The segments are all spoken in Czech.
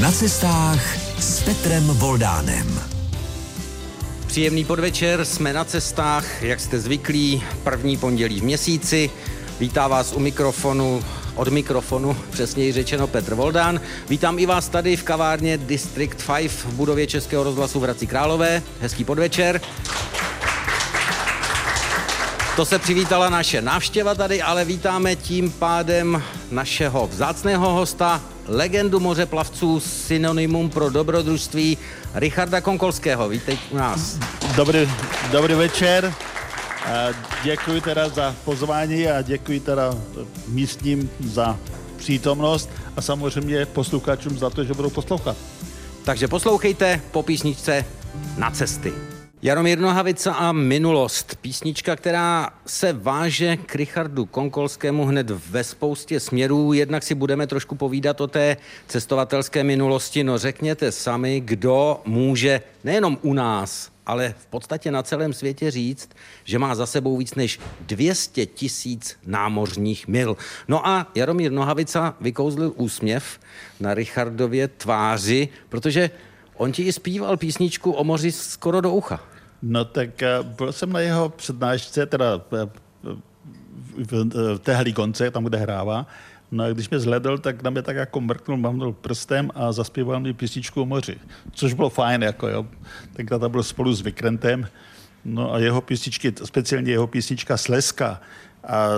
Na cestách s Petrem Voldánem. Příjemný podvečer, jsme na cestách, jak jste zvyklí, první pondělí v měsíci. Vítá vás u mikrofonu, od mikrofonu, přesněji řečeno Petr Voldán. Vítám i vás tady v kavárně District 5 v budově Českého rozhlasu v Hradci Králové. Hezký podvečer. To se přivítala naše návštěva tady, ale vítáme tím pádem našeho vzácného hosta, legendu mořeplavců, synonymum pro dobrodružství, Richarda Konkolského. Vítej u nás. Dobrý, dobrý večer. Děkuji teda za pozvání a děkuji teda místním za přítomnost a samozřejmě posluchačům za to, že budou poslouchat. Takže poslouchejte po písničce Na cesty. Jaromír Nohavica a minulost. Písnička, která se váže k Richardu Konkolskému hned ve spoustě směrů. Jednak si budeme trošku povídat o té cestovatelské minulosti. No řekněte sami, kdo může nejenom u nás, ale v podstatě na celém světě říct, že má za sebou víc než 200 tisíc námořních mil. No a Jaromír Nohavica vykouzlil úsměv na Richardově tváři, protože On ti i zpíval písničku o moři skoro do ucha. No tak eh, byl jsem na jeho přednášce, teda eh, v té helikonce, tam, kde hrává. No a když mě zhledl, tak na mě tak jako mrknul, mávnul prstem a zaspíval mi písničku o moři. Což bylo fajn, jako jo. Tenkrát to byl spolu s Vikrentem. No a jeho písničky, speciálně jeho písnička Sleska, a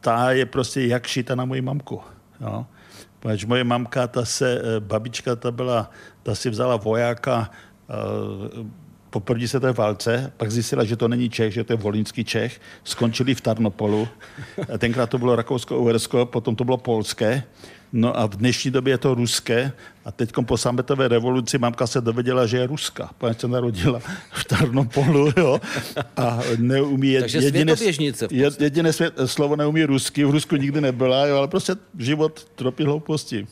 ta je prostě jak šita na moji mamku. Jo. Protože moje mamka, ta se, eh, babička, ta byla, ta si vzala vojáka eh, po první světové válce, pak zjistila, že to není Čech, že to je volínský Čech, skončili v Tarnopolu. Tenkrát to bylo Rakousko-Uhersko, potom to bylo polské. No a v dnešní době je to ruské a teď po sametové revoluci mamka se dověděla, že je ruska, protože se narodila v Tarnopolu, jo, a neumí... Takže jediné, jediné svět, slovo neumí rusky, v Rusku nikdy nebyla, jo, ale prostě život tropí hlouposti.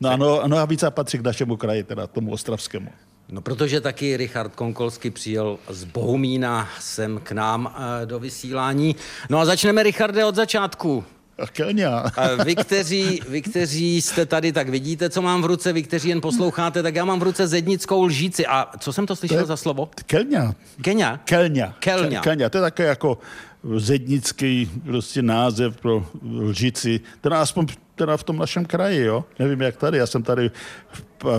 No a no, a více patří k našemu kraji, teda tomu ostravskému. No protože taky Richard Konkolsky přijel z Bohumína sem k nám eh, do vysílání. No a začneme, Richarde, od začátku. Kelňa. Vy kteří, vy, kteří jste tady, tak vidíte, co mám v ruce, vy, kteří jen posloucháte, tak já mám v ruce zednickou lžíci. A co jsem to slyšel to za slovo? Kelňa. Kenia? Kelňa. Kelňa. Kelňa. To je také jako zednický prostě název pro lžici. Teda aspoň teda v tom našem kraji, jo. Nevím, jak tady. Já jsem tady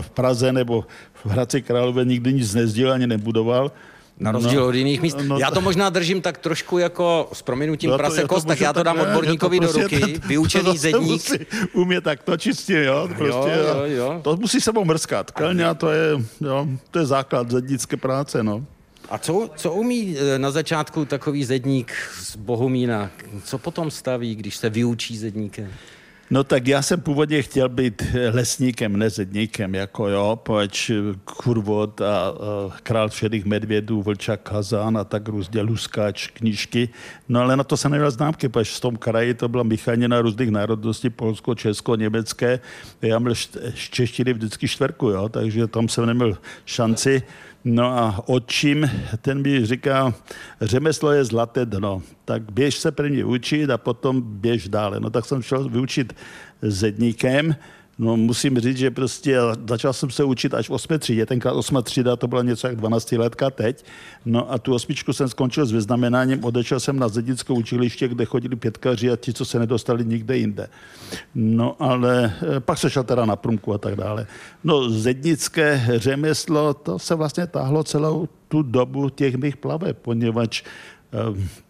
v Praze nebo v Hradci Králové nikdy nic nezdíl ani nebudoval. Na rozdíl no, od jiných míst. No, já to možná držím tak trošku jako s prominutím no prase kost, tak já to dám odborníkovi prostě, do ruky, to, vyučený to zedník. Musí umět tak to čistě, jo. Prostě, jo, jo, jo. To musí sebou mrskat. Kelňa, to je, jo, to je základ zednické práce, no. A co, co umí eh, na začátku takový zedník z Bohumína? Co potom staví, když se vyučí zedníkem? No tak já jsem původně chtěl být lesníkem, ne zedníkem, jako jo, poč Kurvot a, a Král všedých medvědů, Vlčak Kazán a tak různě Luskač, knížky. No ale na to jsem neměl známky, protože v tom kraji to byla michanina různých národností, Polsko, Česko, Německé. Já měl češtiny vždycky čtverku, jo, takže tam jsem neměl šanci. No a očím, ten mi říká, řemeslo je zlaté dno, tak běž se první učit a potom běž dále. No tak jsem šel vyučit zedníkem, No musím říct, že prostě začal jsem se učit až v 8. třídě, tenkrát 8. třída to byla něco jak 12 letka teď. No a tu osmičku jsem skončil s vyznamenáním, odešel jsem na zednické učiliště, kde chodili pětkaři a ti, co se nedostali nikde jinde. No ale eh, pak se šel teda na průmku a tak dále. No zednické řemeslo, to se vlastně táhlo celou tu dobu těch mých plaveb, poněvadž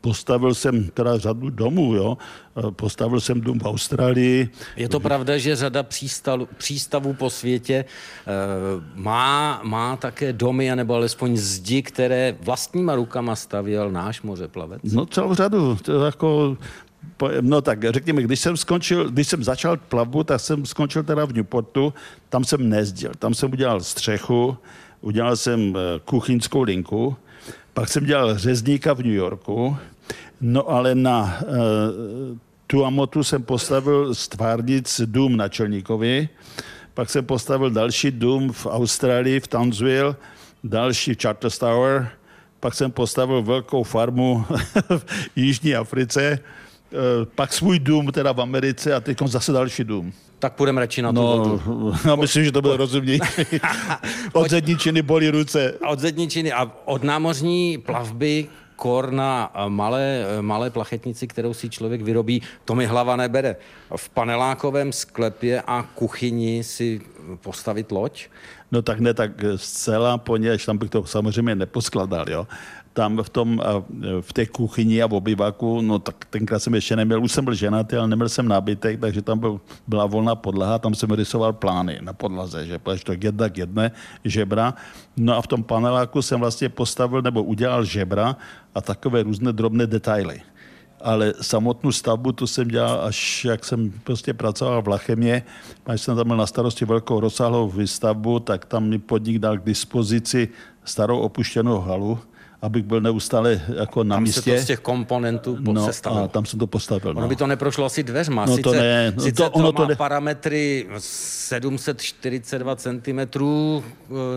postavil jsem teda řadu domů, jo. Ehm, postavil jsem dům v Austrálii. Je to pravda, že řada přístav, přístavů po světě ehm, má, má také domy, anebo alespoň zdi, které vlastníma rukama stavěl náš mořeplavec? No celou řadu. To jako No tak řekněme, když jsem skončil, když jsem začal plavbu, tak jsem skončil teda v Newportu, tam jsem nezdil, tam jsem udělal střechu, udělal jsem kuchyňskou linku, pak jsem dělal řezníka v New Yorku, no ale na uh, Tuamotu jsem postavil stvárnic dům načelníkovi, pak jsem postavil další dům v Austrálii, v Townsville, další v Charters Tower, pak jsem postavil velkou farmu v Jižní Africe, pak svůj dům teda v Americe a teď zase další dům. Tak půjdeme radši na tu No, vodu. no myslím, že to bylo rozumnější. Od zedničiny bolí ruce. Od zedničiny a od námořní plavby kor na malé, malé plachetnici, kterou si člověk vyrobí, to mi hlava nebere. V panelákovém sklepě a kuchyni si postavit loď? No tak ne tak zcela, poněž tam bych to samozřejmě neposkladal, jo. Tam v, tom, a v té kuchyni a v obyvaku, no tak tenkrát jsem ještě neměl, už jsem byl ženatý, ale neměl jsem nábytek, takže tam byl, byla volná podlaha, tam jsem rysoval plány na podlaze, že půjdeš to jedna k jedné žebra. No a v tom paneláku jsem vlastně postavil nebo udělal žebra a takové různé drobné detaily ale samotnou stavbu to jsem dělal, až jak jsem prostě pracoval v Lachemě, až jsem tam měl na starosti velkou rozsáhlou výstavbu, tak tam mi podnik dal k dispozici starou opuštěnou halu, abych byl neustále jako na Tam místě. se to z těch komponentů no, sestavilo. a tam jsem to postavil. Ono no. by to neprošlo asi dveřma. No sice, to ne, no sice to- to, ono má to ne- parametry 742 cm,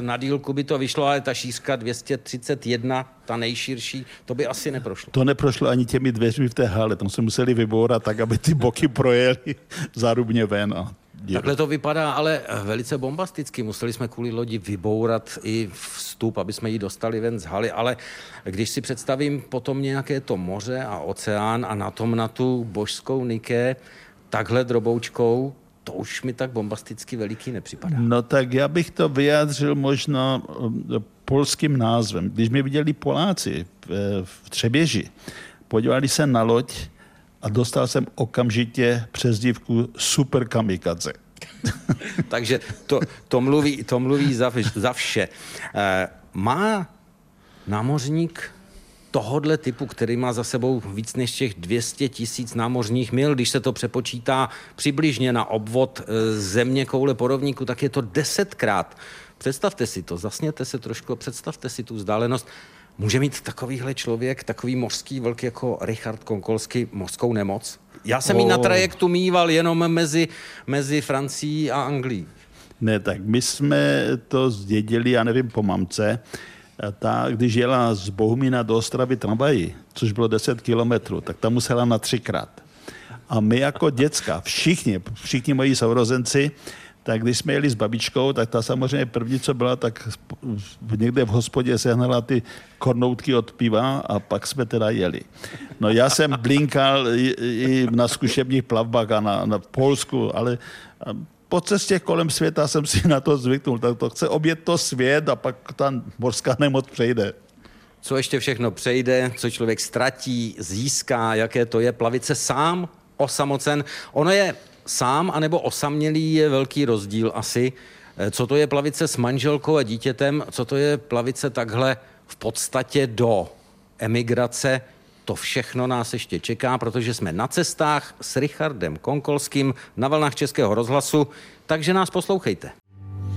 na dílku by to vyšlo, ale ta šířka 231, ta nejširší, to by asi neprošlo. To neprošlo ani těmi dveřmi v té hale, tam se museli vybourat tak, aby ty boky projeli zárubně ven. A. Takhle to vypadá ale velice bombasticky. Museli jsme kvůli lodi vybourat i vstup, aby jsme ji dostali ven z haly, ale když si představím potom nějaké to moře a oceán a na tom na tu božskou Niké takhle droboučkou, to už mi tak bombasticky veliký nepřipadá. No tak já bych to vyjádřil možná eh, polským názvem. Když mě viděli Poláci v, eh, v Třeběži, podívali se na loď a dostal jsem okamžitě přezdívku Super Kamikaze. Takže to, to, mluví, to mluví za, za vše. Eh, Má námořník tohodle typu, který má za sebou víc než těch 200 tisíc námořních mil, když se to přepočítá přibližně na obvod eh, země koule porovníku, tak je to desetkrát. Představte si to, zasněte se trošku, představte si tu vzdálenost. Může mít takovýhle člověk, takový mořský vlk jako Richard Konkolský mořskou nemoc? Já jsem ji na Oh. trajektu mýval jenom mezi, mezi Francií a Anglií. Ne, tak my jsme to zdědili, já nevím, po mamce. Ta, když jela z Bohumína do Ostravy tramvají, což bylo 10 kilometrů, tak tam musela na třikrát. A my jako děcka, všichni, všichni moji sourozenci, tak když jsme jeli s babičkou, tak ta samozřejmě první, co byla, tak někde v hospodě sehnala ty kornoutky od piva a pak jsme teda jeli. No já jsem blinkal i, na zkušebních plavbách a na, na Polsku, ale po cestě kolem světa jsem si na to zvyknul. Tak to chce obět to svět a pak ta mořská nemoc přejde. Co ještě všechno přejde, co člověk ztratí, získá, jaké to je plavit se sám, osamocen. Ono je sám anebo osamělý je velký rozdíl asi. Eh, Co to je plavit se s manželkou a dítětem, co to je plavit se takhle v podstatě do emigrace, to všechno nás ještě čeká, protože jsme na cestách s Richardem Konkolským na vlnách Českého rozhlasu, takže nás poslouchejte.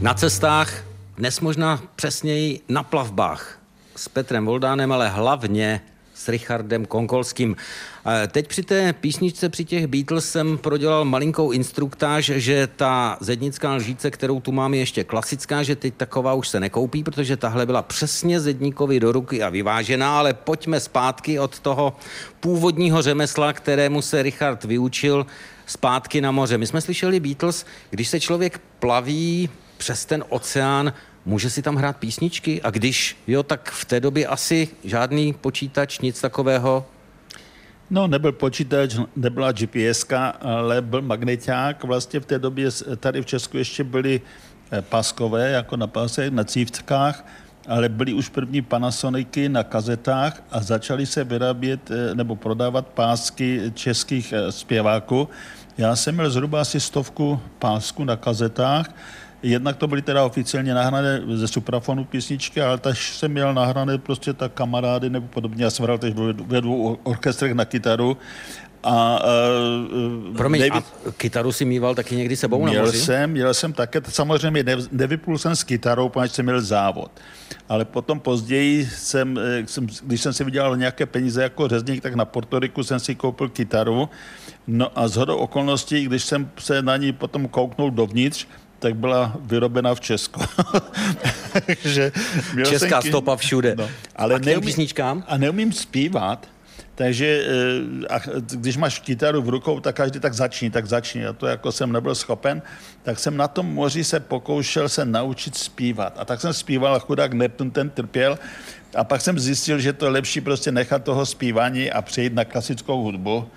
Na cestách, dnes možná přesněji na plavbách s Petrem Voldánem, ale hlavně s Richardem Konkolským. Teď při té písničce, při těch Beatles jsem prodělal malinkou instruktáž, že ta zednická lžíce, kterou tu mám, je ještě klasická, že teď taková už se nekoupí, protože tahle byla přesně zedníkovi do ruky a vyvážená, ale pojďme zpátky od toho původního řemesla, kterému se Richard vyučil, zpátky na moře. My jsme slyšeli Beatles, když se člověk plaví přes ten oceán, může si tam hrát písničky? A když jo, tak v té době asi žádný počítač, nic takového. No, nebyl počítač, nebyla GPS, ale byl magneták. Vlastně v té době tady v Česku ještě byly eh, páskové, jako na pásech, na cívkách, ale byly už první Panasonicy na kazetách a začaly se vyrábět eh, nebo prodávat pásky českých eh, zpěváků. Já jsem měl zhruba asi stovku pásků na kazetách, Jednak to byly teda oficiálně nahrané ze suprafonu písničky, ale taž jsem měl nahrané prostě tak kamarády nebo podobně. Já jsem hrál teď ve dvou orchestrech na kytaru. A, uh, Promiň, a kytaru si mýval taky někdy sebou na Měl moři? jsem, měl jsem také, samozřejmě ne, nevyplul jsem s kytarou, protože jsem měl závod. Ale potom později jsem, eh, jsem, když jsem si vydělal nějaké peníze jako řezník, tak na Portoriku jsem si koupil kytaru. No a zhodou okolností, když jsem se na ní potom kouknul dovnitř, tak byla vyrobena v Česku. Takže měl Česká jsem stopa všude. No, ale A k neumím, písničkám? A neumím zpívat, Takže eh, a když máš kytaru v rukou, tak každý tak začni, tak začni. A to jako jsem nebyl schopen, tak jsem na tom moři se pokoušel se naučit zpívat. A tak jsem zpíval a chudák Neptun ten trpěl. A pak jsem zjistil, že to je lepší prostě nechat toho zpívání a přejít na klasickou hudbu.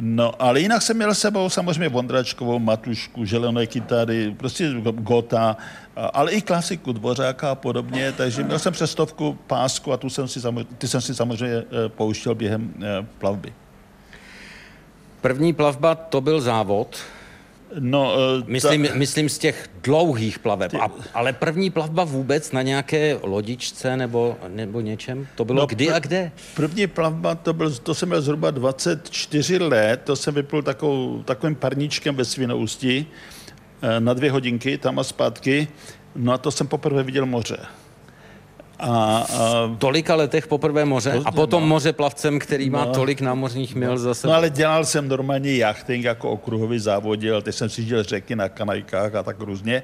No, ale jinak jsem měl s sebou samozřejmě Vondračkovou, Matušku, želené kytary, prostě Gota, ale i klasiku Dvořáka a podobně, takže měl jsem přestovku pásku a tu jsem si, ty jsem si samozřejmě eh, pouštěl během eh, plavby. První plavba to byl závod, No, uh, myslím, ta... myslím z těch dlouhých plaveb. A, ale první plavba vůbec na nějaké lodičce nebo, nebo něčem? To bylo no, kdy a kde? První plavba, to, byl, to jsem měl zhruba 24 let, to jsem vyplul takovou, takovým parníčkem ve Svinoustí eh, na dvě hodinky, tam a zpátky. No a to jsem poprvé viděl moře. A, a tolika letech poprvé moře to, a potom no. moře plavcem, který má no, tolik námořních mil no, zase. No ale dělal jsem normálně jachting jako okruhový závodil, teď jsem si dělal řeky na kanajkách a tak různě.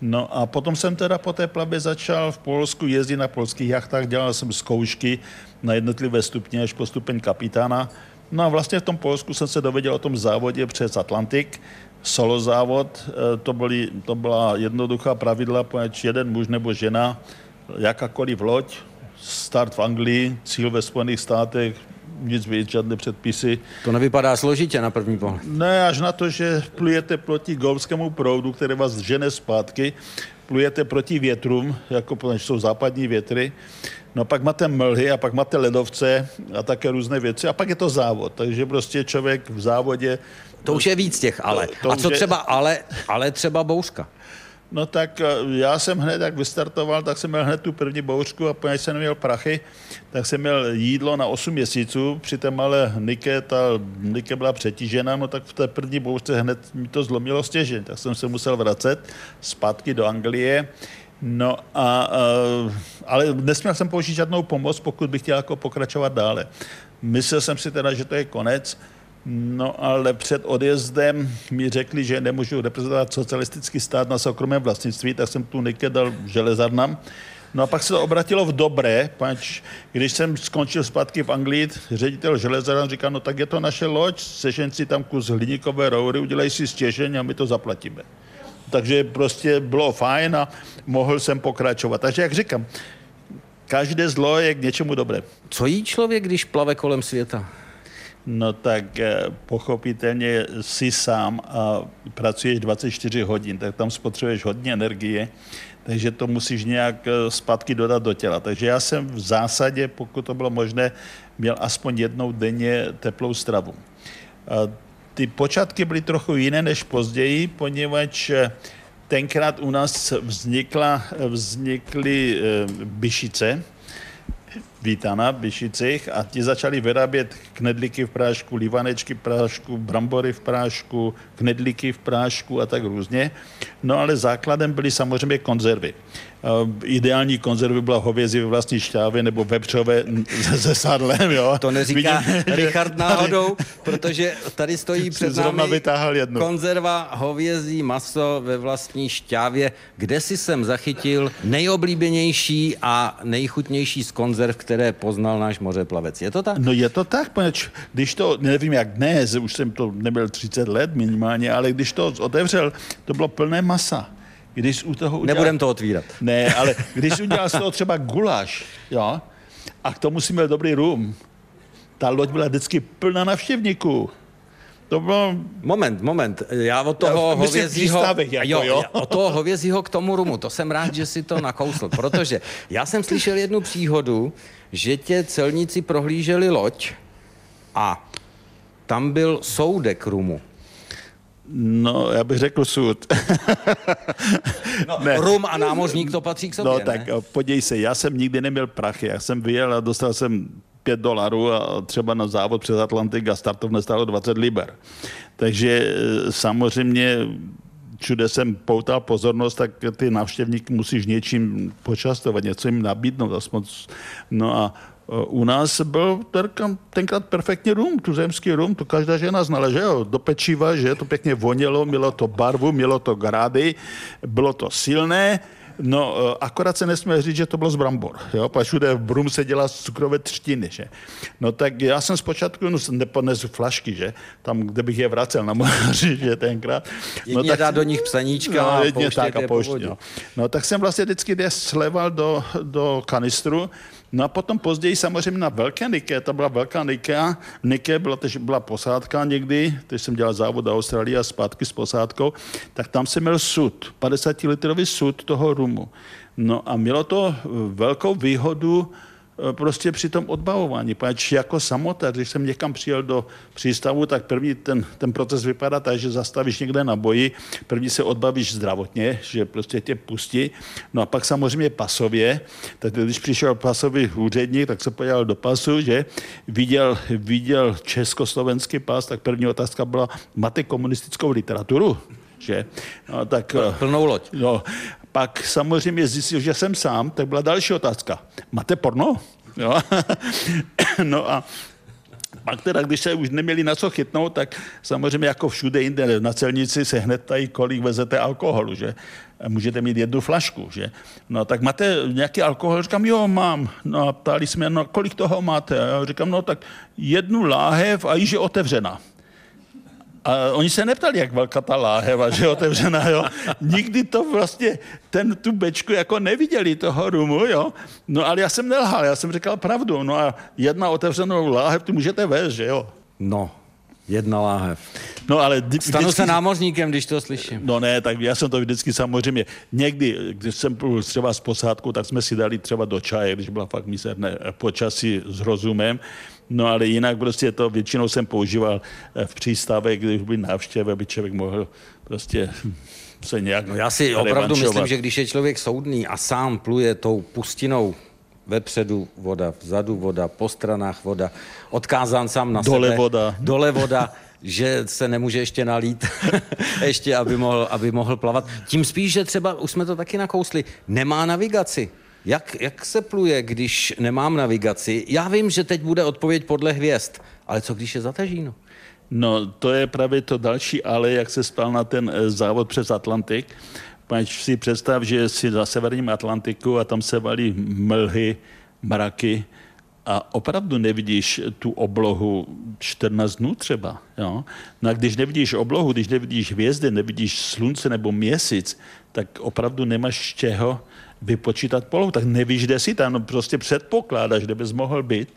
No a potom jsem teda po té plavbě začal v Polsku jezdit na polských jachtách, dělal jsem zkoušky na jednotlivé stupně až po stupeň kapitána. No a vlastně v tom Polsku jsem se dověděl o tom závodě přes Atlantik, solo závod, e, to, byly, to byla jednoduchá pravidla, poněč jeden muž nebo žena jakákoliv loď, start v Anglii, cíl ve Spojených státech, nic víc, žádné předpisy. To nevypadá složitě na první pohled. Ne, až na to, že plujete proti golfskému proudu, který vás žene zpátky, plujete proti větrům, jako jsou západní větry, no pak máte mlhy a pak máte ledovce a také různé věci a pak je to závod, takže prostě člověk v závodě... To už je víc těch ale. To, to a co je... třeba ale, ale třeba bouřka? No tak eh, já jsem hned, jak vystartoval, tak jsem měl hned tu první bouřku a poněď jsem neměl prachy, tak jsem měl jídlo na 8 měsíců, při té malé Nike, ta Nike byla přetížena, no tak v té první bouřce hned mi to zlomilo stěžen, tak jsem se musel vracet zpátky do Anglie. No a, eh, ale nesměl jsem použít žádnou pomoc, pokud bych chtěl jako pokračovat dále. Myslel jsem si teda, že to je konec, No ale před odjezdem mi řekli, že nemůžu reprezentovat socialistický stát na soukromém vlastnictví, tak jsem tu Nike dal železarnám. No a pak se to obratilo v dobré, pač, když jsem skončil zpátky v Anglii, ředitel železarán říká, no tak je to naše loď, sežen si tam kus hliníkové roury, udělej si stěžení a my to zaplatíme. Takže prostě bylo fajn a mohl jsem pokračovat. Takže jak říkám, každé zlo je k něčemu dobré. Co jí člověk, když plave kolem světa? No tak eh, pochopitelně si sám a pracuješ 24 hodin, tak tam spotřebuješ hodně energie, takže to musíš nějak eh, zpátky dodat do těla. Takže já jsem v zásadě, pokud to bylo možné, měl aspoň jednou denně teplou stravu. Ty počátky byly trochu jiné než později, poněvadž eh, tenkrát u nás vznikla, vznikly byšice, Vítana v Byšicích a ti začali vyrábět knedlíky v prášku, livanečky v prášku, brambory v prášku, knedlíky v prášku a tak různě. No ale základem byly samozřejmě konzervy. Ideální konzervy byla hovězí ve vlastní šťávě nebo vepřové se sadlem, jo. To neříká Vidím, Richard náhodou, protože tady stojí před námi jednu. konzerva hovězí maso ve vlastní šťávě. Kde si jsem zachytil nejoblíbenější a nejchutnější z konzerv, které poznal náš mořeplavec. Je to tak? No je to tak, poněč, když to, nevím jak dnes, už jsem to nebyl 30 let minimálně, ale když to otevřel, to bylo plné masa. Když u toho udělal... Nebudem to otvírat. Ne, ale když udělal z toho třeba guláš, jo, a k tomu si měl dobrý rum, ta loď byla vždycky plná navštěvníků. To bylo... Moment, moment. Já od toho já, hovězího... Jako, jo, jo. od toho hovězího k tomu rumu. To jsem rád, že si to nakousl, protože já jsem slyšel jednu příhodu, že tě celníci prohlíželi loď a tam byl soudek rumu. No, já bych řekl sud. no, ne. Rum a námořník to patří k sobě, No tak ne? podívej se, já jsem nikdy neměl prachy. Já jsem vyjel a dostal jsem 5 dolarů a třeba na závod přes Atlantik a startovné stálo 20 liber. Takže e, samozřejmě všude jsem poutal pozornost, tak ty návštěvníky musíš něčím počastovat, něco jim nabídnout. Aspoň. No a u nás byl tenkrát perfektní rum, tuzemský rum, to každá žena znala, že jo, do pečiva, že to pěkně vonělo, mělo to barvu, mělo to grády, bylo to silné, No, eh, akorát se nesmí říct, že to bylo z brambor, jo, protože všude v Brum se dělá z cukrové třtiny, že. No tak já jsem zpočátku no, neponesu flašky, že, tam, kde bych je vracel na moři, že tenkrát. No, tak, dá do nich psaníčka no, a jedně tak a pouštět, no. no. tak jsem vlastně vždycky je sleval do, do kanistru No a potom později samozřejmě na velké Nike, to byla velká Nike, Nike byla, tež, byla posádka někdy, když jsem dělal závod do Austrálie a zpátky s posádkou, tak tam jsem měl sud, 50 litrový sud toho rumu. No a mělo to velkou výhodu, Eh, prostě při tom odbavování. Protože jako samotář, když jsem někam přijel do přístavu, tak první ten, ten proces vypadá tak, že zastavíš někde na boji, první se odbavíš zdravotně, že prostě tě pustí, no a pak samozřejmě pasově, tak když přišel pasový úředník, tak se podíval do pasu, že viděl, viděl československý pas, tak první otázka byla, máte komunistickou literaturu? že? No, tak, Plnou loď. No, pak samozřejmě zjistil, že jsem sám, tak byla další otázka. Máte porno? Jo? no a pak teda, když se už neměli na co chytnout, tak samozřejmě jako všude jinde na celnici se hned tady, kolik vezete alkoholu, že? Můžete mít jednu flašku, že? No tak máte nějaký alkohol? Říkám, jo, mám. No a ptali jsme, no kolik toho máte? A já říkám, no tak jednu láhev a již je otevřená. A oni se neptali, jak velká ta láheva, že otevřená, jo. Nikdy to vlastně, ten, tu bečku jako neviděli toho rumu, jo. No ale já jsem nelhal, já jsem říkal pravdu. No a jedna otevřenou láhev tu můžete vést, že jo. No, Jedna láhev. No ale vždycky... Stanu se námořníkem, když to slyším. No ne, tak já jsem to vždycky samozřejmě. Někdy, když jsem byl třeba s posádkou, tak jsme si dali třeba do čaje, když byla fakt mizerné počasí s rozumem. No ale jinak prostě to většinou jsem používal eh, v přístavech, když byly návštěvy, aby člověk mohl prostě se nějak No já si opravdu myslím, že když je člověk soudný a sám pluje tou pustinou vepředu voda, vzadu voda, po stranách voda, odkázán sám na dole sebe. voda. Dole voda že se nemůže ještě nalít, ještě aby mohl, aby mohl plavat. Tím spíš, že třeba, už jsme to taky nakousli, nemá navigaci. Jak, jak se pluje, když nemám navigaci? Já vím, že teď bude odpověď podle hvězd, ale co když je zatažíno? No, to je právě to další ale, jak se spal na ten eh, závod přes Atlantik. Pač si představ, že jsi za severním Atlantiku a tam se valí mlhy, mraky a opravdu nevidíš tu oblohu 14 dnů třeba. Jo? No a když nevidíš oblohu, když nevidíš hvězdy, nevidíš slunce nebo měsíc, tak opravdu nemáš čeho vypočítat polohu, tak nevíš, kde jsi tam, no prostě předpokládáš, kde bys mohl být.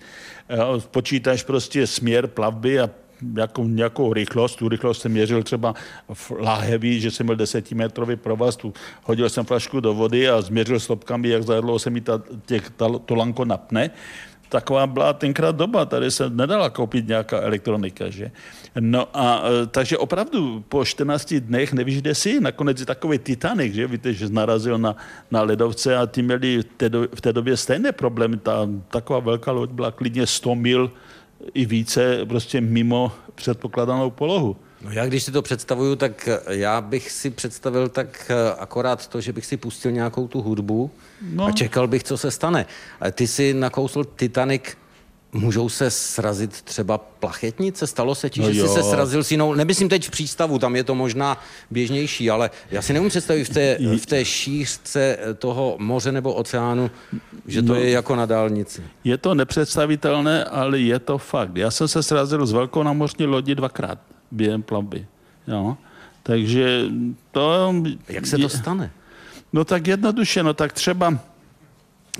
Jo, počítáš prostě směr plavby a nějakou, nějakou rychlost. Tu rychlost jsem měřil třeba v láheví, že jsem měl desetimetrový provaz, tu hodil jsem flašku do vody a změřil stopkami, jak za se mi ta, těch, ta, to lanko napne taková byla tenkrát doba, tady se nedala koupit nějaká elektronika, že? No a e, takže opravdu po 14 dnech nevíš, kde jsi. Nakonec je takový Titanic, že víte, že narazil na, na ledovce a ty měli v té, v té době stejné problémy. Ta, taková velká loď byla klidně 100 mil i více prostě mimo předpokladanou polohu. No já když si to představuju, tak já bych si představil tak eh, akorát to, že bych si pustil nějakou tu hudbu no. a čekal bych, co se stane. A ty si nakousl Titanic Můžou se srazit třeba plachetnice? Stalo se ti, no že jo. jsi se srazil s jinou? Nemyslím teď v přístavu, tam je to možná běžnější, ale já si nemůžu představit v té, v té šířce toho moře nebo oceánu, že to no, je jako na dálnici. Je to nepředstavitelné, ale je to fakt. Já jsem se srazil s velkou námořní lodi dvakrát během plavby. Jo? Takže to... Jak se to stane? No tak jednoduše, no tak třeba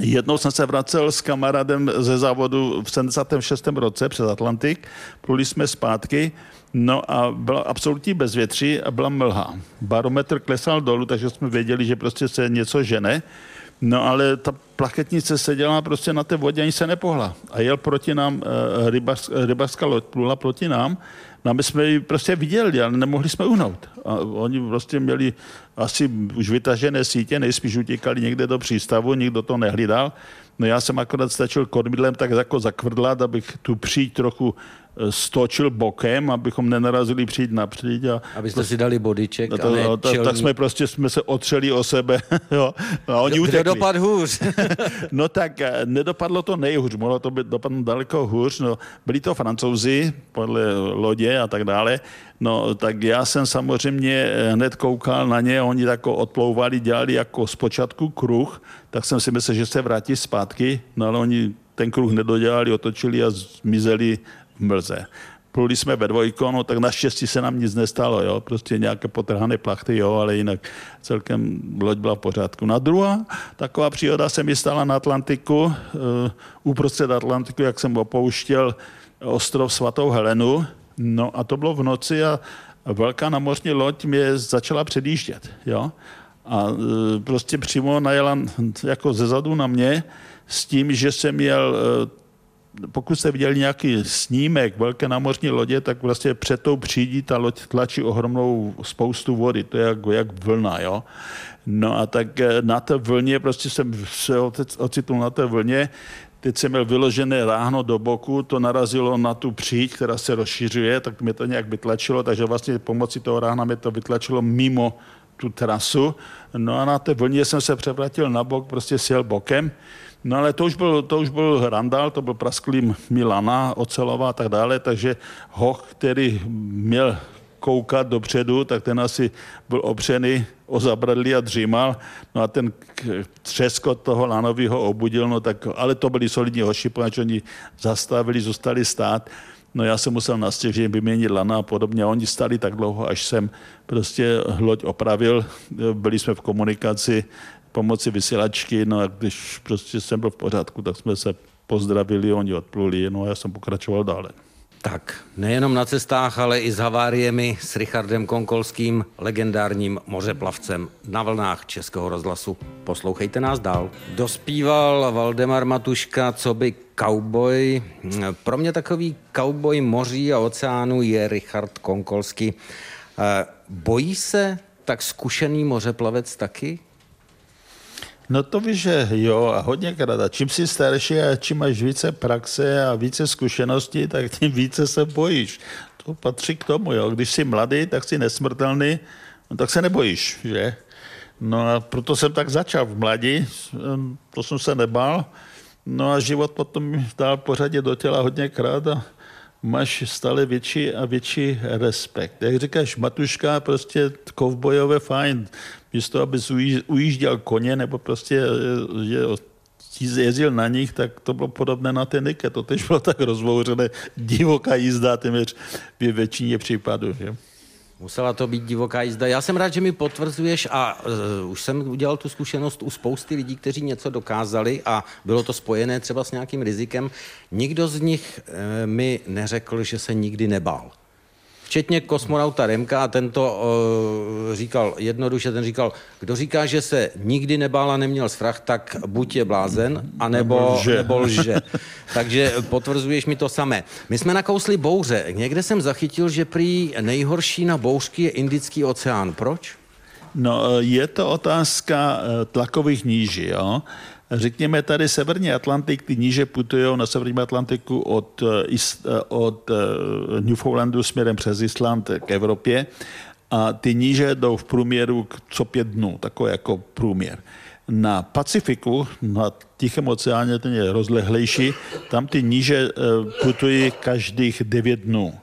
Jednou jsem se vracel s kamarádem ze závodu v 76. roce přes Atlantik, pluli jsme zpátky, no a byla absolutní bezvětří a byla mlha. Barometr klesal dolů, takže jsme věděli, že prostě se něco žene. No ale ta plaketnice seděla prostě na té vodě, ani se nepohla. A jel proti nám, eh, rybařská loď plula proti nám No my jsme ji prostě viděli, ale nemohli jsme uhnout. A oni prostě měli asi už vytažené sítě, nejspíš utíkali někde do přístavu, nikdo to nehlídal. No já jsem akorát stačil kormidlem tak jako zakvrdlat, abych tu příď trochu stočil bokem, abychom nenarazili přijít napřed. A Abyste prostě, si dali bodyček no to, a ne no, to, Tak jsme prostě jsme se otřeli o sebe. jo, a oni Kdo dopad hůř? no tak eh, nedopadlo to nejhůř, mohlo to být dopadnout daleko hůř. No, byli to francouzi podle lodě a tak dále. No tak já jsem samozřejmě hned koukal na ně oni jako odplouvali, dělali jako zpočátku kruh, tak jsem si myslel, že se vrátí zpátky, no ale oni ten kruh nedodělali, otočili a zmizeli v mlze. Pluli jsme ve dvojko, no tak naštěstí se nám nic nestalo, jo, prostě nějaké potrhané plachty, jo, ale jinak celkem loď byla v pořádku. Na druhá taková příhoda se mi stala na Atlantiku, uh, uprostřed Atlantiku, jak jsem opouštěl ostrov svatou Helenu, no a to bylo v noci a velká námořní loď mě začala předjíždět, jo, a uh, prostě přímo najela jako zezadu na mě s tím, že jsem měl uh, pokud jste viděli nějaký snímek velké námořní lodě, tak vlastně před tou přídí ta loď tlačí ohromnou spoustu vody, to je jak, jak vlna, jo. No a tak eh, na té vlně, prostě jsem se ocitnul na té vlně, teď jsem měl vyložené ráhno do boku, to narazilo na tu příď, která se rozšiřuje, tak mě to nějak vytlačilo, takže vlastně pomocí toho ráhna mě to vytlačilo mimo tu trasu. No a na té vlně jsem se převrátil na bok, prostě sjel bokem. No ale to už byl, to už byl Randall, to byl prasklý Milana, ocelová a tak dále, takže hoch, který měl koukat dopředu, tak ten asi byl opřený o zabradlí a dřímal. No a ten třeskot toho lanového obudil, no tak, ale to byli solidní hoši, protože oni zastavili, zůstali stát. No já jsem musel nastěžit vyměnit lana a podobně. Oni stali tak dlouho, až jsem prostě loď opravil. Byli jsme v komunikaci pomoci vysílačky, no a když prostě jsem byl v pořádku, tak jsme se pozdravili, oni odpluli, no a já jsem pokračoval dále. Tak, nejenom na cestách, ale i s haváriemi s Richardem Konkolským, legendárním mořeplavcem na vlnách Českého rozhlasu. Poslouchejte nás dál. Dospíval Valdemar Matuška, co by cowboy. Pro mě takový cowboy moří a oceánu je Richard Konkolský. Eh, bojí se tak zkušený mořeplavec taky? No to víš, že jo, a hodně krát. A čím jsi starší a čím máš více praxe a více zkušeností, tak tím více se bojíš. To patří k tomu, jo. Když jsi mladý, tak jsi nesmrtelný, no tak se nebojíš, že? No a proto jsem tak začal v mladí, to jsem se nebál. No a život potom dal pořadě do těla hodněkrát a máš stále větší a větší respekt. Jak říkáš, Matuška, prostě kovbojové fajn místo aby ujížděl koně nebo prostě že jezdil na nich, tak to bylo podobné na ten Nike. To tež bylo tak rozvouřené, divoká jízda téměř ve většině případů. Že? Musela to být divoká jízda. Já jsem rád, že mi potvrzuješ a uh, už jsem udělal tu zkušenost u spousty lidí, kteří něco dokázali a bylo to spojené třeba s nějakým rizikem. Nikdo z nich uh, mi neřekl, že se nikdy nebál včetně kosmonauta Remka a tento uh, říkal jednoduše, ten říkal, kdo říká, že se nikdy nebál a neměl strach, tak buď je blázen, anebo lže. Nebo lže. Takže potvrzuješ mi to samé. My jsme nakousli bouře. Někde jsem zachytil, že prý nejhorší na bouřky je Indický oceán. Proč? No, eh, je to otázka eh, tlakových níží, jo. Řekněme tady Severní Atlantik, ty níže putují na Severním Atlantiku od, eh, eh, od eh, Newfoundlandu směrem přes Island k Evropě a ty níže jdou v průměru co pět dnů, takové jako průměr. Na Pacifiku, na Tichém oceáně, ten je rozlehlejší, tam ty níže putují každých devět dnů.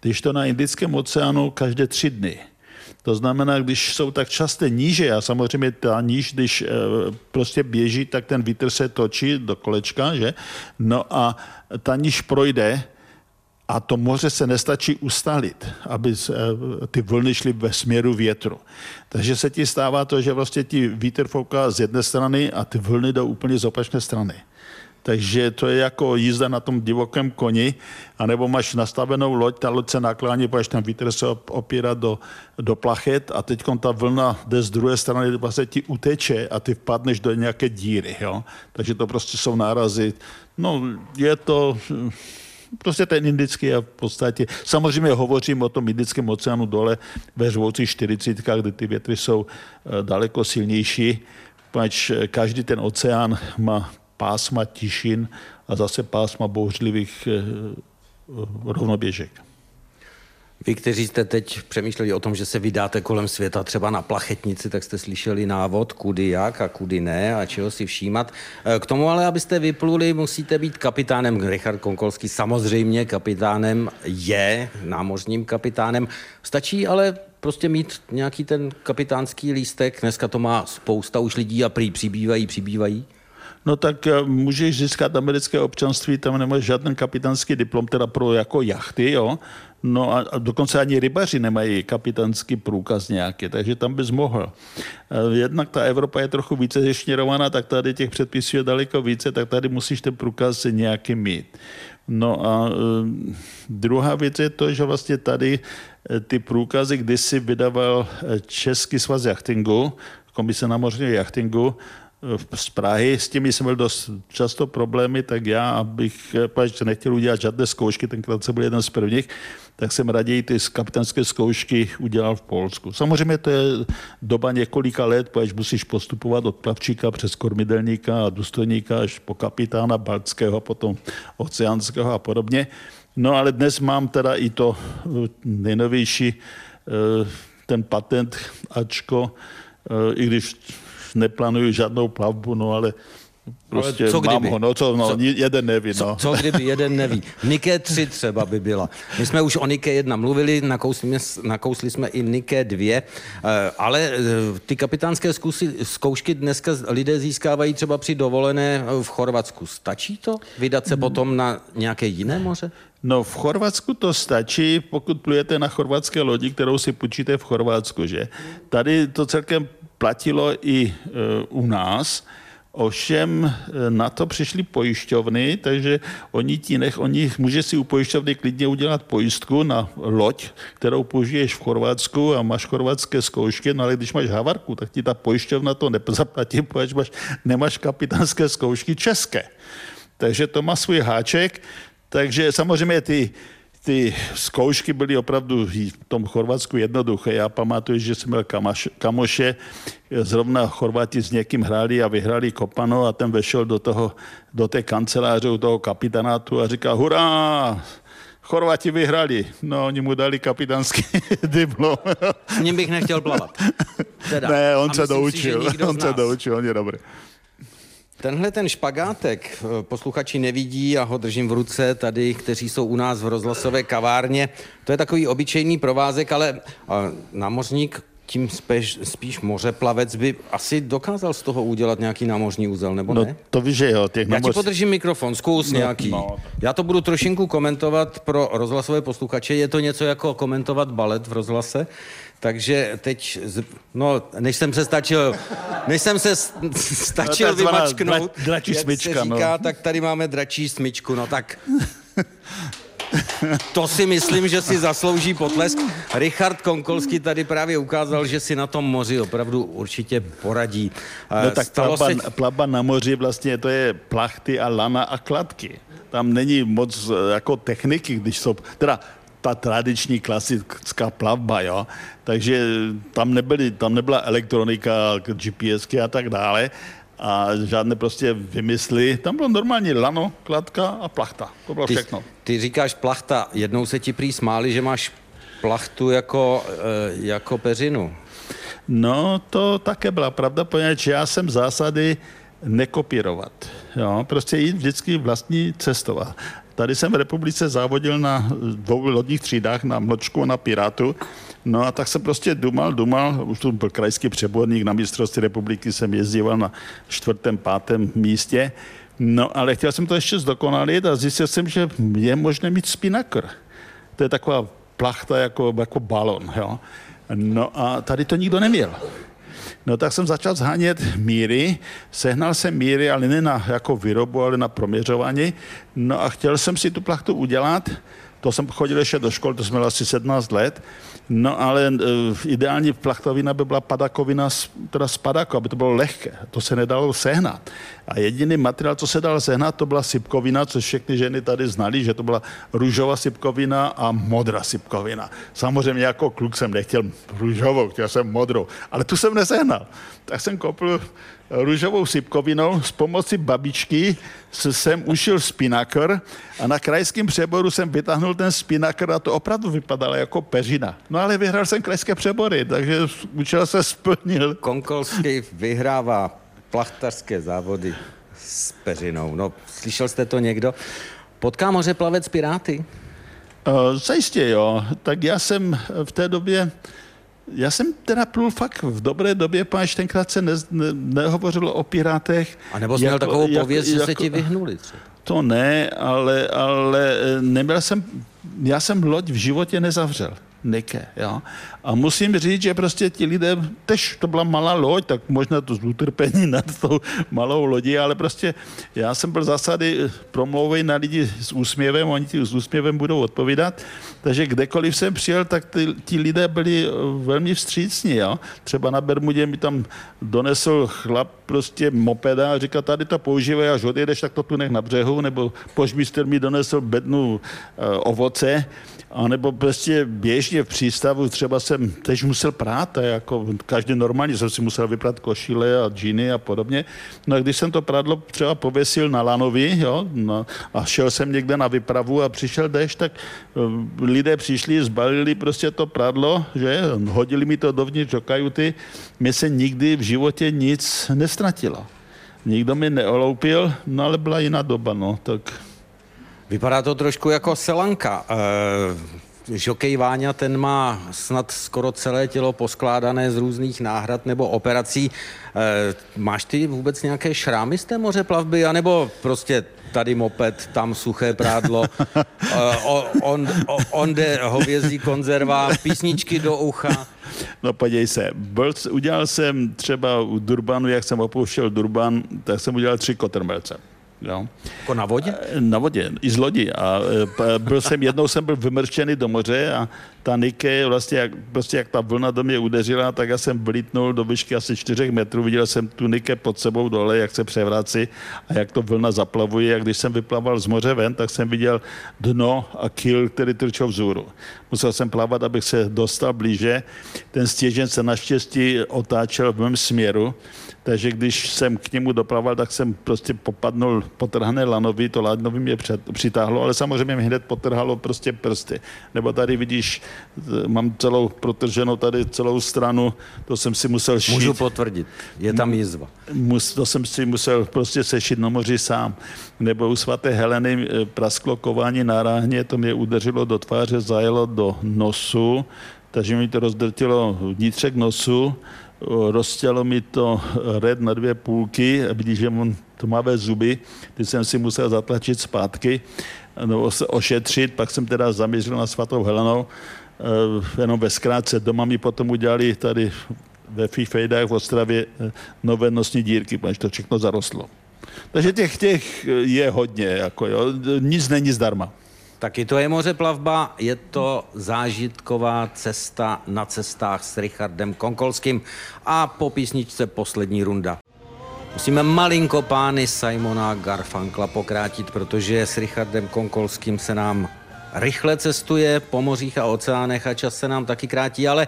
Když to na Indickém oceánu každé tři dny. To znamená, když jsou tak časté níže, a samozřejmě ta níž, když eh, prostě běží, tak ten vítr se točí do kolečka, že? No a ta níž projde, a to moře se nestačí ustalit, aby eh, ty vlny šly ve směru větru. Takže se ti stává to, že vlastně ti vítr fouká z jedné strany a ty vlny jdou úplně z opačné strany. Takže to je jako jízda na tom divokém koni, anebo máš nastavenou loď, ta loď se naklání, protože ten vítr se opírá do, do plachet a teď ta vlna jde z druhé strany, vlastně ti uteče a ty vpadneš do nějaké díry. Jo? Takže to prostě jsou nárazy. No, je to prostě ten indický a v podstatě, samozřejmě hovořím o tom Indickém oceánu dole ve řvoucích 40, kde ty větry jsou eh, daleko silnější, pač každý ten oceán má pásma tišin a zase pásma bouřlivých eh, rovnoběžek. Vy, kteří jste teď přemýšleli o tom, že se vydáte kolem světa třeba na plachetnici, tak jste slyšeli návod, kudy jak a kudy ne a čeho si všímat. Eh, k tomu ale, abyste vypluli, musíte být kapitánem. Richard Konkolský samozřejmě kapitánem je, námořním kapitánem. Stačí ale prostě mít nějaký ten kapitánský lístek. Dneska to má spousta už lidí a prý přibývají, přibývají. No tak eh, můžeš získat americké občanství, tam nemáš žádný kapitánský diplom, teda pro jako jachty, jo. No a, dokonce ani rybaři nemají kapitánský průkaz nějaký, takže tam bys mohl. Eh, jednak ta Evropa je trochu více zešněrovaná, tak tady těch předpisů je daleko více, tak tady musíš ten průkaz nějaký mít. No a uh, druhá věc je to, že vlastně tady ty průkazy kdysi vydával Český svaz jachtingu, komise námořního jachtingu, z Prahy, s tím jsem měl dost často problémy, tak já, abych pač nechtěl udělat žádné zkoušky, tenkrát jsem byl jeden z prvních, tak jsem raději ty kapitánské zkoušky udělal v Polsku. Samozřejmě to je doba několika let, protože musíš postupovat od plavčíka přes kormidelníka a důstojníka až po kapitána Baltského, potom oceánského a podobně. No ale dnes mám teda i to eh, nejnovější, eh, ten patent Ačko, eh, i když neplánuju žádnou plavbu, no ale Prostě ale co mám kdyby? ho, no co, no, co, jeden neví, no. Co, co kdyby jeden neví? Nike 3 třeba by byla. My jsme už o Nike 1 mluvili, nakousli, nakousli jsme i Nike 2, eh, ale eh, ty kapitánské zkusy, zkoušky dneska lidé získávají třeba při dovolené v Chorvatsku. Stačí to? Vydat se potom na nějaké jiné moře? No v Chorvatsku to stačí, pokud plujete na chorvatské lodi, kterou si půjčíte v Chorvatsku, že? Tady to celkem platilo i e, u nás, Ovšem e, na to přišly pojišťovny, takže oni ti nech, oni může si u pojišťovny klidně udělat pojistku na loď, kterou použiješ v Chorvatsku a máš chorvatské zkoušky, no ale když máš havarku, tak ti ta pojišťovna to nezaplatí, protože máš, nemáš kapitánské zkoušky české. Takže to má svůj háček, takže samozřejmě ty ty zkoušky byly opravdu v tom Chorvatsku jednoduché. Já pamatuju, že jsem měl kamaš, kamoše, zrovna Chorvati s někým hráli a vyhrali kopano a ten vešel do, toho, do té kanceláře u toho kapitanátu a říká, hurá, Chorvati vyhrali. No, oni mu dali kapitánský diplom. S ním bych nechtěl plavat. Teda. Ne, on se doučil. Si, on se doučil, on je dobrý. Tenhle ten špagátek eh, posluchači nevidí, já ho držím v ruce tady, kteří jsou u nás v rozhlasové kavárně. To je takový obyčejný provázek, ale námořník tím spíš, spíš mořeplavec by asi dokázal z toho udělat nějaký námořní úzel, nebo no, ne? to víš, že jo. Těch námoř... Já ti podržím mikrofon, zkus no, nějaký. No. Já to budu trošinku komentovat pro rozhlasové posluchače. Je to něco jako komentovat balet v rozhlase. Takže teď, no, než jsem se stačil, než jsem se stačil no, vymačknout, dra, dračí jak smyčka, se říká, no. tak tady máme dračí smyčku, no tak to si myslím, že si zaslouží potlesk. Richard Konkolský tady právě ukázal, že si na tom moři opravdu určitě poradí. No tak plavba, se... plavba na moři vlastně to je plachty a lana a kladky. Tam není moc jako techniky, když jsou, teda ta tradiční klasická plavba, jo. Takže tam, nebyly, tam nebyla elektronika, GPSky a tak dále a žádné prostě vymysly. Tam bylo normálně lano, kladka a plachta. To bylo ty, všechno. Ty říkáš plachta. Jednou se ti prý smáli, že máš plachtu jako, e, jako peřinu. No, to také byla pravda, poněvadž já jsem zásady nekopírovat. Jo, prostě jít vždycky vlastní cestou. Tady jsem v republice závodil na dvou lodních třídách, na Mločku a na Pirátu. No a tak jsem prostě dumal, dumal, už tu byl krajský přeborník na mistrovství republiky, jsem jezdil na čtvrtém, pátém místě. No ale chtěl jsem to ještě zdokonalit a zjistil jsem, že je možné mít spinakr. To je taková plachta jako, jako balon. Jo? No a tady to nikdo neměl. No tak jsem začal zhánět míry, sehnal jsem míry, ale ne na jako výrobu, ale na proměřování. No a chtěl jsem si tu plachtu udělat, to jsem chodil ještě do školy, to jsme měl asi 17 let. No ale uh, ideální plachtovina by byla padakovina teda z padaku, aby to bylo lehké. To se nedalo sehnat. A jediný materiál, co se dal sehnat, to byla sypkovina, což všechny ženy tady znali, že to byla růžová sypkovina a modrá sypkovina. Samozřejmě jako kluk jsem nechtěl růžovou, chtěl jsem modrou, ale tu jsem nesehnal. Tak jsem koupil růžovou sypkovinou s pomocí babičky jsem ušil spinakr a na krajském přeboru jsem vytáhnul ten spinakr a to opravdu vypadalo jako peřina. No ale vyhrál jsem krajské přebory, takže účel se splnil. Konkolský vyhrává plachtařské závody s peřinou. No, slyšel jste to někdo? Potká moře plavec Piráty? Uh, zajistě jo. Tak já jsem v té době Já jsem teda plul fakt v dobré době, páč tenkrát se ne, ne, nehovořilo o pirátech. A nebo jsi jako, měl takovou pověst, jako, že se ti vyhnuli třeba? To ne, ale, ale eh, neměl jsem, já jsem loď v životě nezavřel. Nike, jo. A musím říct, že prostě ti lidé, tež to byla malá loď, tak možná to z utrpení nad tou malou lodí, ale prostě já jsem byl zásady promlouvej na lidi s úsměvem, oni ti s úsměvem budou odpovídat, takže kdekoliv jsem přijel, tak ty, ti lidé byli velmi vstřícní, jo. Třeba na Bermudě mi tam donesl chlap prostě mopeda a říkal, tady to používej, až odjedeš, tak to tu nech na břehu, nebo požmíster mi donesl bednu uh, ovoce, a nebo prostě běžně v přístavu třeba jsem teď musel prát, a jako každý normálně jsem si musel vyprat košile a džíny a podobně. No a když jsem to prádlo třeba pověsil na lanovi, jo, no, a šel jsem někde na vypravu a přišel dešť, tak eh, lidé přišli, zbalili prostě to prádlo, že hodili mi to dovnitř do kajuty, mě se nikdy v životě nic nestratilo. Nikdo mi neoloupil, no ale byla jiná doba, no, tak Vypadá to trošku jako selanka. E, žokej Váňa, ten má snad skoro celé tělo poskládané z různých náhrad nebo operací. E, máš ty vůbec nějaké šrámy z té moře plavby, anebo prostě tady moped, tam suché prádlo, e, on, on, on jde hovězí konzerva, písničky do ucha. No podívej se, byl, udělal jsem třeba u Durbanu, jak jsem opouštěl Durban, tak jsem udělal tři kotrmelce. Jo. Jako na vodě? Eh, na vodě, i z lodi. A eh, byl jsem, jednou jsem byl vymrštěný do moře a ta Nike, vlastně jak, prostě jak ta vlna do mě udeřila, tak já jsem vlítnul do výšky asi 4 metrů, viděl jsem tu Nike pod sebou dole, jak se převrací a jak to vlna zaplavuje. A když jsem vyplaval z moře ven, tak jsem viděl dno a kil, který trčel vzhůru. Musel jsem plavat, abych se dostal blíže. Ten stěžen se naštěstí otáčel v mém směru takže když jsem k němu doplaval, tak jsem prostě popadnul potrhané lanovi, to lanovi mě přitáhlo, ale samozřejmě mi hned potrhalo prostě prsty. Nebo tady vidíš, mám celou protrženou tady celou stranu, to jsem si musel šít. Můžu potvrdit, je tam jizva. Mus, to jsem si musel prostě sešit na moři sám. Nebo u svaté Heleny eh, prasklo kování na ráhně, to mě udeřilo do tváře, zajelo do nosu, takže mi to rozdrtilo vnitřek nosu, roztělo mi to red na dvě půlky, vidíš, že mám tmavé zuby, ty jsem si musel zatlačit zpátky, nebo se ošetřit, pak jsem teda zaměřil na svatou Helenou, eh, jenom ve zkrátce. Doma mi potom udělali tady ve Fifejdách v Ostravě eh, nové nosní dírky, protože to všechno zarostlo. Takže těch, těch je hodně, jako jo. nic není zdarma. Taky to je moře plavba, je to zážitková cesta na cestách s Richardem Konkolským a po písničce poslední runda. Musíme malinko pány Simona Garfankla pokrátit, protože s Richardem Konkolským se nám rychle cestuje po mořích a oceánech a čas se nám taky krátí, ale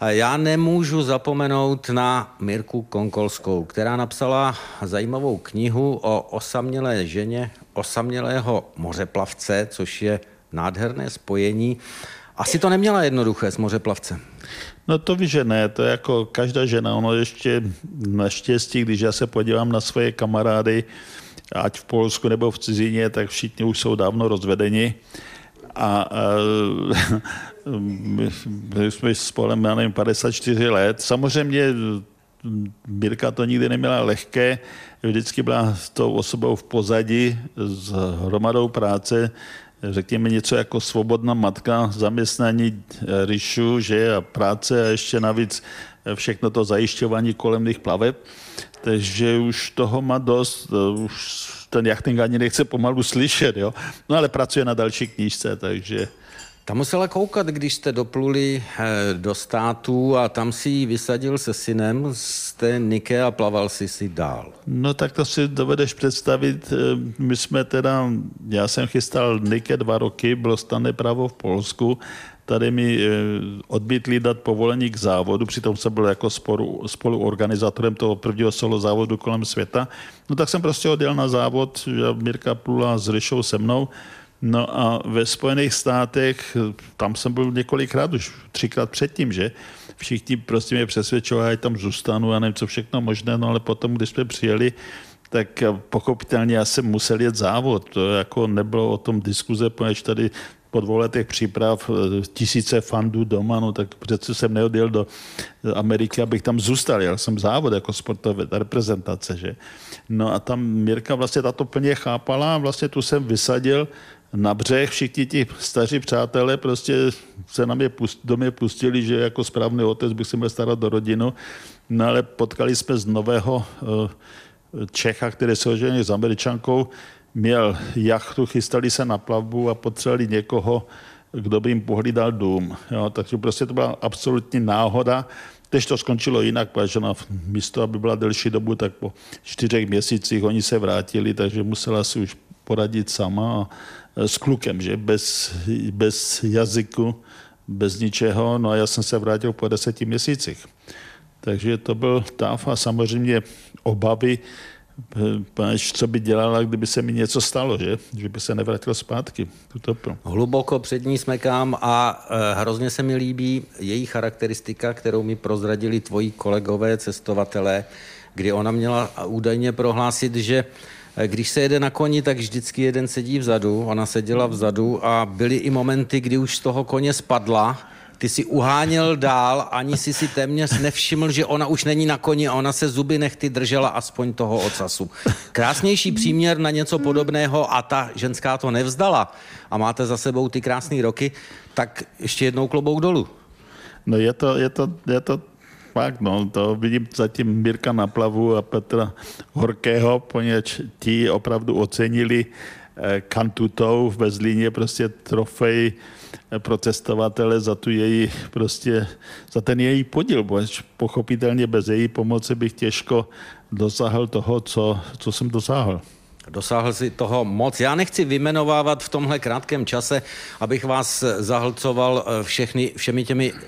já nemůžu zapomenout na Mirku Konkolskou, která napsala zajímavou knihu o osamělé ženě, osamělého mořeplavce, což je nádherné spojení. Asi to neměla jednoduché s mořeplavcem. No to víš, že ne, to je jako každá žena, ono ještě naštěstí, když já se podívám na svoje kamarády, ať v Polsku nebo v cizině, tak všichni už jsou dávno rozvedeni. A, a my, my jsme spolem, já nevím, 54 let. Samozřejmě Mirka to nikdy neměla lehké, vždycky byla s tou osobou v pozadí s hromadou práce, řekněme něco jako svobodná matka, zaměstnání ryšu, že a práce a ještě navíc všechno to zajišťování kolem těch plaveb. Takže už toho má dost, už ten jachting ani nechce pomalu slyšet, jo. No ale pracuje na další knížce, takže tam musela koukat, když jste dopluli eh, do států a tam si ji vysadil se synem z té Nike a plaval si si dál. No tak to si dovedeš představit. Eh, my jsme teda, já jsem chystal Nike dva roky, bylo stane právo v Polsku, tady mi eh, odmítli dát povolení k závodu, přitom jsem byl jako spolu, spoluorganizátorem toho prvního solo závodu kolem světa. No tak jsem prostě odjel na závod, Mirka plula s Ryšou se mnou, No a ve Spojených státech, tam jsem byl několikrát, už třikrát předtím, že? Všichni prostě mě přesvědčovali, že tam zůstanu, a nevím, co všechno možné, no ale potom, když jsme přijeli, tak pochopitelně já jsem musel jet závod. To jako nebylo o tom diskuze, protože tady po dvou letech příprav eh, tisíce fandů doma, no tak přece jsem neodjel do Ameriky, abych tam zůstal. Já jsem závod jako sportové reprezentace, že? No a tam Mirka vlastně tato plně chápala a vlastně tu jsem vysadil na břeh všichni ti staří přátelé prostě se na mě pust, do mě pustili, že jako správný otec bych se měl starat do rodinu. No ale potkali jsme z nového eh, Čecha, který se oženil s Američankou, měl jachtu, chystali se na plavbu a potřebovali někoho, kdo by jim pohlídal dům. Jo, takže prostě to byla absolutní náhoda. Teď to skončilo jinak, protože na místo, aby byla delší dobu, tak po čtyřech měsících oni se vrátili, takže musela si už poradit sama a s klukem, že bez, bez jazyku, bez ničeho. No a já jsem se vrátil po deseti měsících. Takže to byl táv a samozřejmě obavy, co by dělala, kdyby se mi něco stalo, že? Že by se nevrátil zpátky. Tuto. Hluboko před ní smekám a e, hrozně se mi líbí její charakteristika, kterou mi prozradili tvoji kolegové cestovatelé, kdy ona měla údajně prohlásit, že když se jede na koni, tak vždycky jeden sedí vzadu, ona seděla vzadu a byly i momenty, kdy už z toho koně spadla ty si uháněl dál, ani si si téměř nevšiml, že ona už není na koni a ona se zuby nechty držela aspoň toho ocasu. Krásnější příměr na něco podobného a ta ženská to nevzdala a máte za sebou ty krásné roky, tak ještě jednou klobouk dolů. No je to, je to, je to fakt, no, to vidím zatím Mirka na plavu a Petra Horkého, poněč ti opravdu ocenili eh, kantutou v Bezlíně prostě trofej pro cestovatele za tu její prostě, za ten její podíl, protože pochopitelně bez její pomoci bych těžko dosáhl toho, co, co jsem dosáhl. Dosáhl si toho moc. Já nechci vymenovávat v tomhle krátkém čase, abych vás zahlcoval eh, všechny, všemi těmi uh,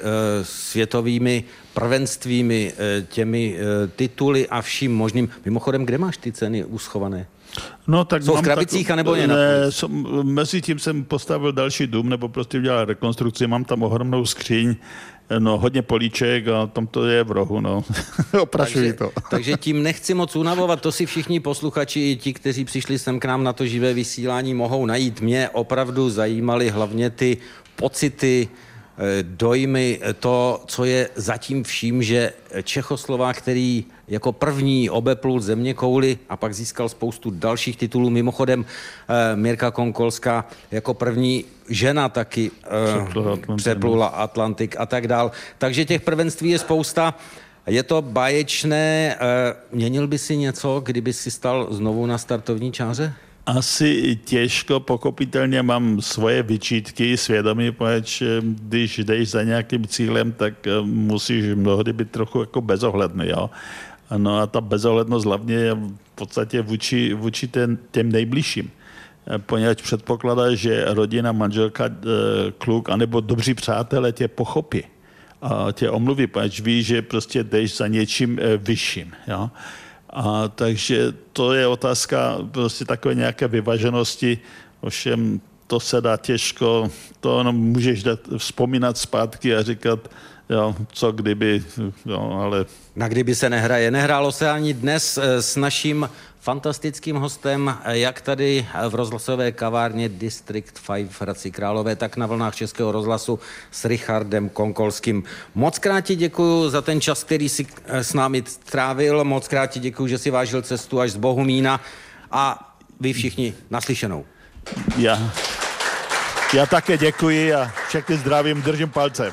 světovými prvenstvími, uh, těmi uh, tituly a vším možným. Mimochodem, kde máš ty ceny uschované? No, tak Jsou v krabicích, tak, anebo je ne, jsem, mezi tím jsem postavil další dům, nebo prostě udělal rekonstrukci, mám tam ohromnou skříň, no, hodně políček a tam to je v rohu, no. Oprašuji to. takže tím nechci moc unavovat, to si všichni posluchači i ti, kteří přišli sem k nám na to živé vysílání, mohou najít. Mě opravdu zajímaly hlavně ty pocity, Eh, dojmy, eh, to, co je zatím vším, že Čechoslovák, který jako první obeplul země kouly a pak získal spoustu dalších titulů, mimochodem eh, Mirka Konkolská jako první žena taky přeplula Atlantik a tak dál. Takže těch prvenství je spousta. Je to báječné. Měnil by si něco, kdyby si stal znovu na startovní čáře? Asi těžko, pochopitelně mám svoje vyčítky, svědomí, protože eh, když jdeš za nějakým cílem, tak eh, musíš mnohdy být trochu jako bezohledný. Jo? No a ta bezohlednost hlavně je v podstatě vůči, vůči ten, těm nejbližším. Eh, poněvadž předpokládá, že rodina, manželka, kluk, anebo dobří přátelé tě pochopí a tě omluví, protože ví, že prostě jdeš za něčím vyšším. Jo? A takže to je otázka prostě takové nějaké vyvaženosti, ovšem to se dá těžko, to jenom můžeš dát, vzpomínat zpátky a říkat, jo, co kdyby, jo, ale... Na kdyby se nehraje. Nehrálo se ani dnes eh, s naším fantastickým hostem, jak tady v rozhlasové kavárně District 5 v Hradci Králové, tak na vlnách Českého rozhlasu s Richardem Konkolským. Moc krát ti děkuji za ten čas, který si eh, s námi trávil. Moc krát ti děkuji, že si vážil cestu až z Bohumína a vy všichni naslyšenou. Já, já také děkuji a všechny zdravím, držím palce.